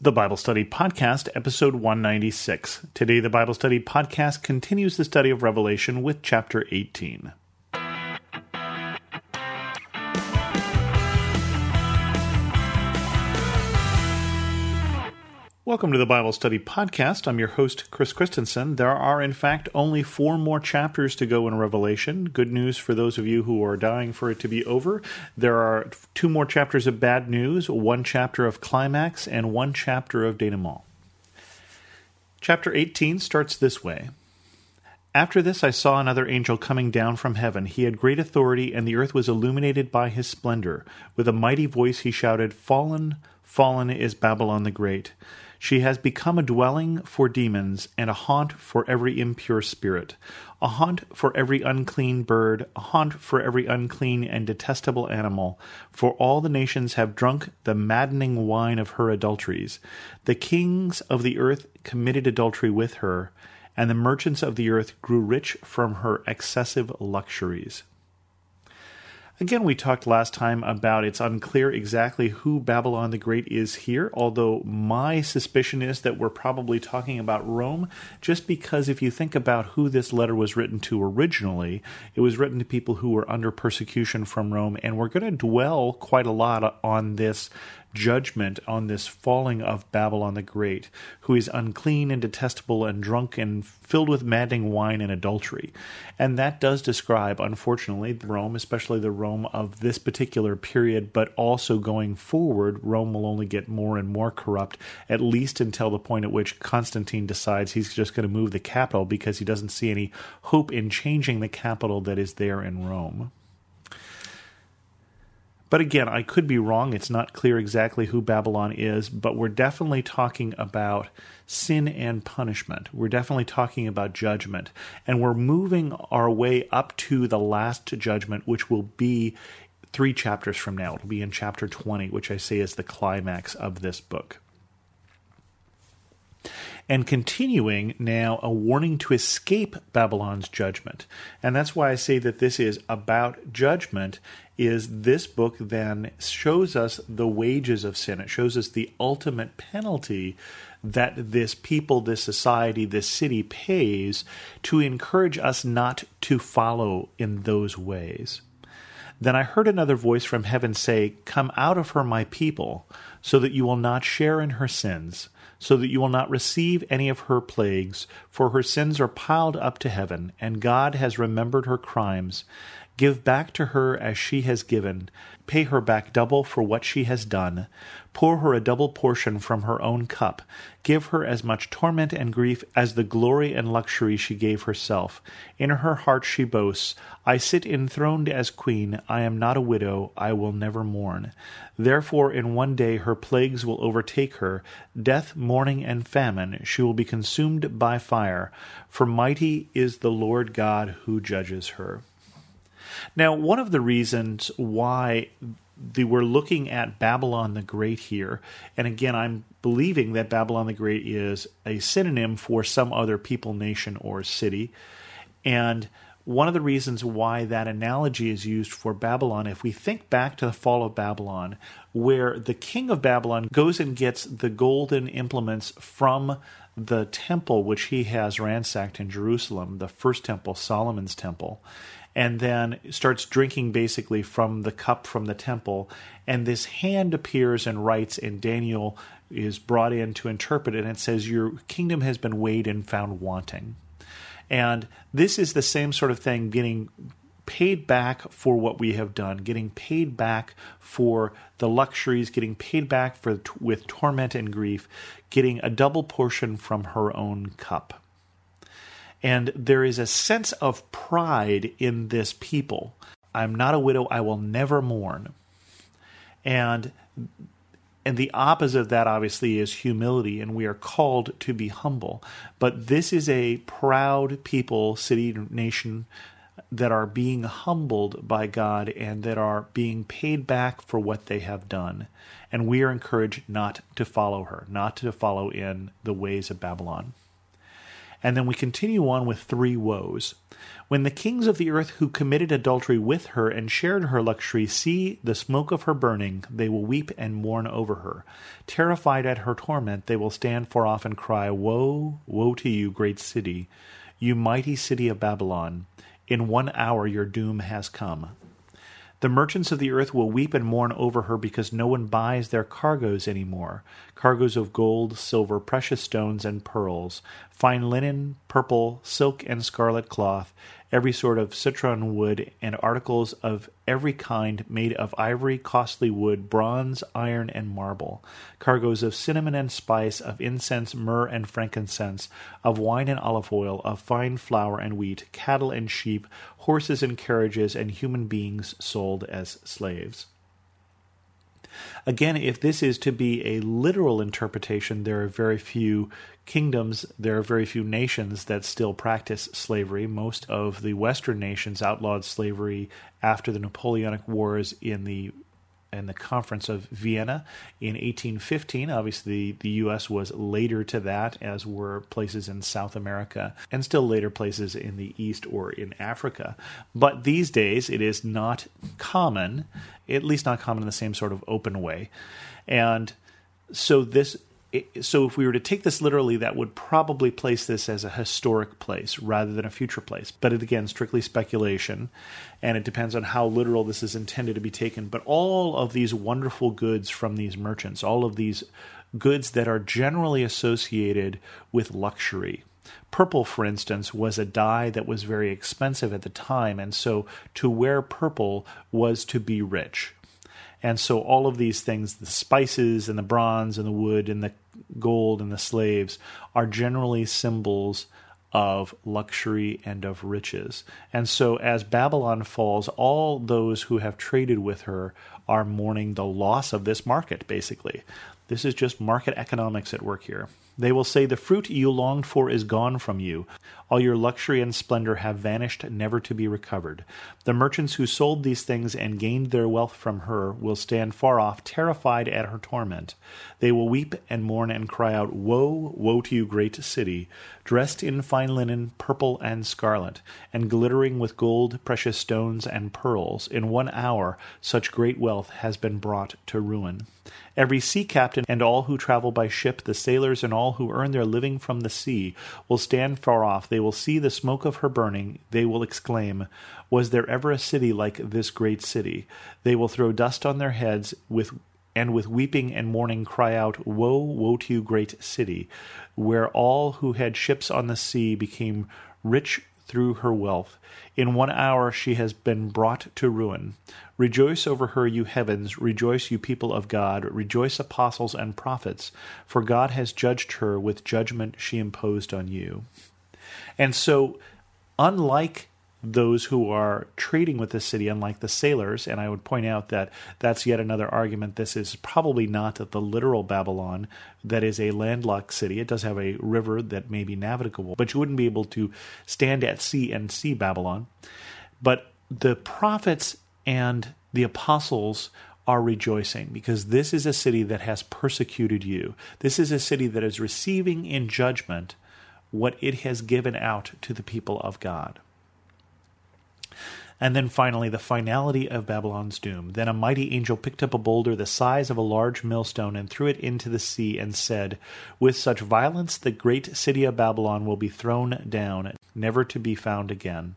the Bible Study Podcast, episode 196. Today, the Bible Study Podcast continues the study of Revelation with chapter 18. Welcome to the Bible Study Podcast. I'm your host, Chris Christensen. There are, in fact, only four more chapters to go in Revelation. Good news for those of you who are dying for it to be over. There are two more chapters of bad news, one chapter of climax, and one chapter of denouement. Chapter 18 starts this way. After this, I saw another angel coming down from heaven. He had great authority, and the earth was illuminated by his splendor. With a mighty voice, he shouted, Fallen, fallen is Babylon the Great she has become a dwelling for demons and a haunt for every impure spirit, a haunt for every unclean bird, a haunt for every unclean and detestable animal. For all the nations have drunk the maddening wine of her adulteries. The kings of the earth committed adultery with her, and the merchants of the earth grew rich from her excessive luxuries. Again, we talked last time about it's unclear exactly who Babylon the Great is here, although my suspicion is that we're probably talking about Rome, just because if you think about who this letter was written to originally, it was written to people who were under persecution from Rome, and we're going to dwell quite a lot on this judgment on this falling of Babylon the Great, who is unclean and detestable and drunk and filled with maddening wine and adultery. And that does describe, unfortunately, Rome, especially the Rome of this particular period, but also going forward, Rome will only get more and more corrupt, at least until the point at which Constantine decides he's just going to move the capital because he doesn't see any hope in changing the capital that is there in Rome. But again, I could be wrong. It's not clear exactly who Babylon is, but we're definitely talking about sin and punishment. We're definitely talking about judgment. And we're moving our way up to the last judgment, which will be three chapters from now. It'll be in chapter 20, which I say is the climax of this book and continuing now a warning to escape Babylon's judgment. And that's why I say that this is about judgment is this book then shows us the wages of sin. It shows us the ultimate penalty that this people, this society, this city pays to encourage us not to follow in those ways. Then I heard another voice from heaven say, Come out of her, my people, so that you will not share in her sins so that you will not receive any of her plagues, for her sins are piled up to heaven, and God has remembered her crimes. Give back to her as she has given. Pay her back double for what she has done. Pour her a double portion from her own cup. Give her as much torment and grief as the glory and luxury she gave herself. In her heart she boasts, I sit enthroned as queen. I am not a widow. I will never mourn. Therefore, in one day her plagues will overtake her death, mourning, and famine. She will be consumed by fire. For mighty is the Lord God who judges her. Now, one of the reasons why the, we're looking at Babylon the Great here, and again, I'm believing that Babylon the Great is a synonym for some other people, nation, or city. And one of the reasons why that analogy is used for Babylon, if we think back to the fall of Babylon, where the king of Babylon goes and gets the golden implements from the temple which he has ransacked in Jerusalem, the first temple, Solomon's temple, and then starts drinking basically from the cup from the temple. And this hand appears and writes, and Daniel is brought in to interpret it, and it says, Your kingdom has been weighed and found wanting. And this is the same sort of thing getting paid back for what we have done, getting paid back for the luxuries, getting paid back for with torment and grief, getting a double portion from her own cup. And there is a sense of pride in this people. I'm not a widow, I will never mourn. And and the opposite of that obviously is humility and we are called to be humble but this is a proud people city nation that are being humbled by God and that are being paid back for what they have done and we are encouraged not to follow her not to follow in the ways of Babylon And then we continue on with three woes. When the kings of the earth who committed adultery with her and shared her luxury see the smoke of her burning, they will weep and mourn over her. Terrified at her torment, they will stand far off and cry, Woe, woe to you, great city, you mighty city of Babylon! In one hour your doom has come. The merchants of the earth will weep and mourn over her because no one buys their cargoes any more cargoes of gold, silver, precious stones, and pearls, fine linen, purple, silk, and scarlet cloth, every sort of citron wood, and articles of every kind made of ivory, costly wood, bronze, iron, and marble, cargoes of cinnamon and spice, of incense, myrrh, and frankincense, of wine and olive oil, of fine flour and wheat, cattle and sheep, horses and carriages, and human beings sold as slaves. Again, if this is to be a literal interpretation, there are very few kingdoms, there are very few nations that still practice slavery. Most of the Western nations outlawed slavery after the Napoleonic Wars in the and the Conference of Vienna in 1815. Obviously, the U.S. was later to that, as were places in South America and still later places in the East or in Africa. But these days, it is not common, at least not common in the same sort of open way. And so this so if we were to take this literally, that would probably place this as a historic place rather than a future place. But it, again, strictly speculation, and it depends on how literal this is intended to be taken. But all of these wonderful goods from these merchants, all of these goods that are generally associated with luxury. Purple, for instance, was a dye that was very expensive at the time, and so to wear purple was to be rich. And so all of these things, the spices and the bronze and the wood and the gold and the slaves, are generally symbols of luxury and of riches. And so as Babylon falls, all those who have traded with her are mourning the loss of this market, basically. This is just market economics at work here. They will say, The fruit you longed for is gone from you. All your luxury and splendor have vanished, never to be recovered. The merchants who sold these things and gained their wealth from her will stand far off, terrified at her torment. They will weep and mourn and cry out, Woe, woe to you, great city, dressed in fine linen, purple and scarlet, and glittering with gold, precious stones, and pearls. In one hour, such great wealth has been brought to ruin. Every sea captain and all who travel by ship, the sailors and all who earn their living from the sea, will stand far off. They will see the smoke of her burning. They will exclaim, Was there ever a city like this great city? They will throw dust on their heads with and with weeping and mourning cry out, Woe, woe to you, great city, where all who had ships on the sea became rich through her wealth. In one hour she has been brought to ruin. Rejoice over her, you heavens, rejoice, you people of God, rejoice, apostles and prophets, for God has judged her with judgment she imposed on you. And so, unlike those who are trading with the city, unlike the sailors. And I would point out that that's yet another argument. This is probably not the literal Babylon that is a landlocked city. It does have a river that may be navigable, but you wouldn't be able to stand at sea and see Babylon. But the prophets and the apostles are rejoicing because this is a city that has persecuted you. This is a city that is receiving in judgment what it has given out to the people of God. And then finally, the finality of Babylon's doom. Then a mighty angel picked up a boulder the size of a large millstone and threw it into the sea and said, With such violence the great city of Babylon will be thrown down, never to be found again.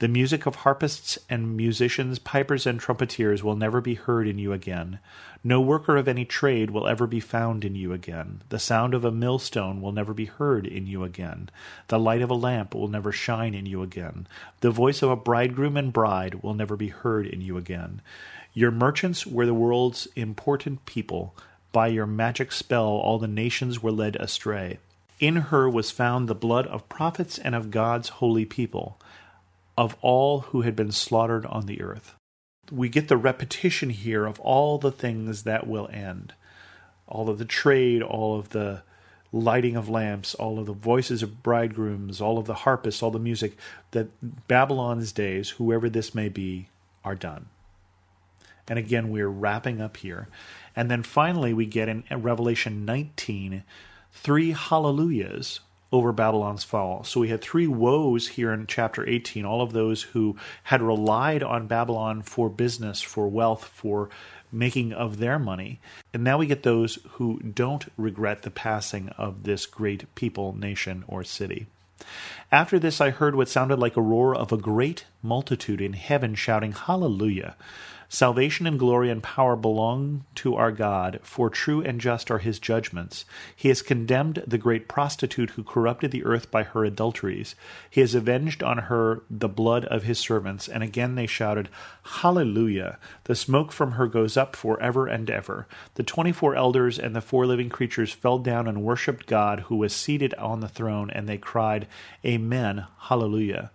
The music of harpists and musicians, pipers and trumpeteers will never be heard in you again. No worker of any trade will ever be found in you again. The sound of a millstone will never be heard in you again. The light of a lamp will never shine in you again. The voice of a bridegroom and bride will never be heard in you again. Your merchants were the world's important people. By your magic spell, all the nations were led astray. In her was found the blood of prophets and of God's holy people of all who had been slaughtered on the earth. We get the repetition here of all the things that will end. All of the trade, all of the lighting of lamps, all of the voices of bridegrooms, all of the harpists, all the music, that Babylon's days, whoever this may be, are done. And again, we're wrapping up here. And then finally, we get in Revelation 19 three hallelujahs over Babylon's fall. So we had three woes here in chapter 18, all of those who had relied on Babylon for business, for wealth, for making of their money. And now we get those who don't regret the passing of this great people, nation, or city. After this, I heard what sounded like a roar of a great multitude in heaven shouting, Hallelujah! Salvation and glory and power belong to our God, for true and just are his judgments. He has condemned the great prostitute who corrupted the earth by her adulteries. He has avenged on her the blood of his servants. And again they shouted, Hallelujah! The smoke from her goes up for ever and ever. The twenty four elders and the four living creatures fell down and worshipped God who was seated on the throne, and they cried, Amen, Hallelujah.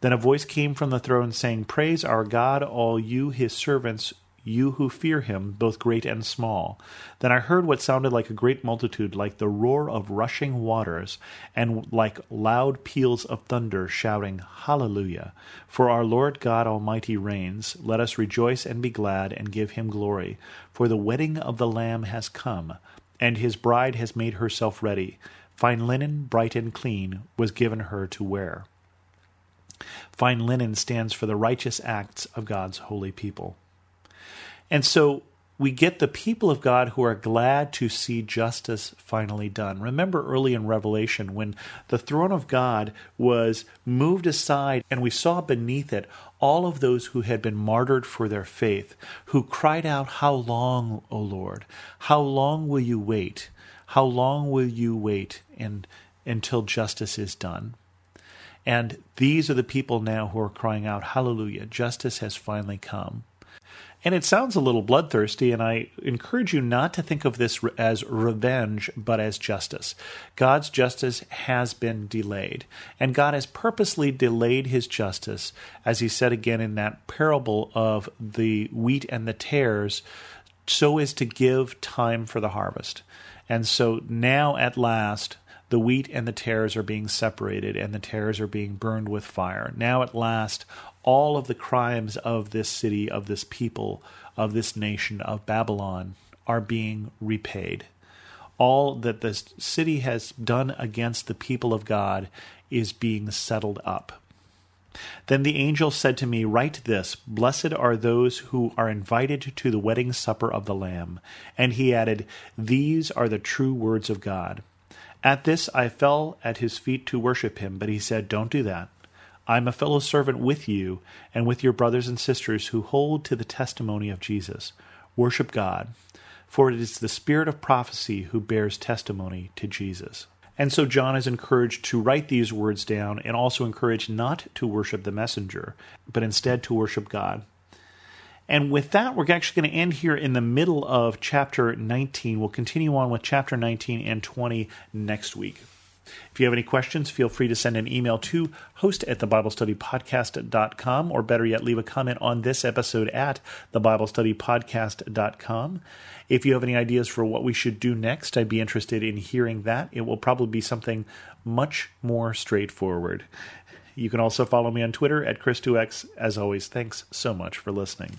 Then a voice came from the throne saying, Praise our God, all you his servants, you who fear him, both great and small. Then I heard what sounded like a great multitude, like the roar of rushing waters, and like loud peals of thunder, shouting, Hallelujah! For our Lord God Almighty reigns. Let us rejoice and be glad, and give him glory. For the wedding of the Lamb has come, and his bride has made herself ready. Fine linen, bright and clean, was given her to wear. Fine linen stands for the righteous acts of God's holy people. And so we get the people of God who are glad to see justice finally done. Remember early in Revelation when the throne of God was moved aside and we saw beneath it all of those who had been martyred for their faith, who cried out, How long, O Lord? How long will you wait? How long will you wait and, until justice is done? And these are the people now who are crying out, Hallelujah, justice has finally come. And it sounds a little bloodthirsty, and I encourage you not to think of this as revenge, but as justice. God's justice has been delayed, and God has purposely delayed his justice, as he said again in that parable of the wheat and the tares, so as to give time for the harvest. And so now at last, the wheat and the tares are being separated, and the tares are being burned with fire. Now, at last, all of the crimes of this city, of this people, of this nation, of Babylon, are being repaid. All that the city has done against the people of God is being settled up. Then the angel said to me, Write this Blessed are those who are invited to the wedding supper of the Lamb. And he added, These are the true words of God. At this I fell at his feet to worship him, but he said, Don't do that. I am a fellow servant with you and with your brothers and sisters who hold to the testimony of Jesus. Worship God, for it is the spirit of prophecy who bears testimony to Jesus. And so John is encouraged to write these words down and also encouraged not to worship the messenger, but instead to worship God. And with that, we're actually going to end here in the middle of chapter 19. We'll continue on with chapter 19 and 20 next week. If you have any questions, feel free to send an email to host at thebiblestudypodcast.com, or better yet, leave a comment on this episode at thebiblestudypodcast.com. If you have any ideas for what we should do next, I'd be interested in hearing that. It will probably be something much more straightforward. You can also follow me on Twitter at Chris2X. As always, thanks so much for listening.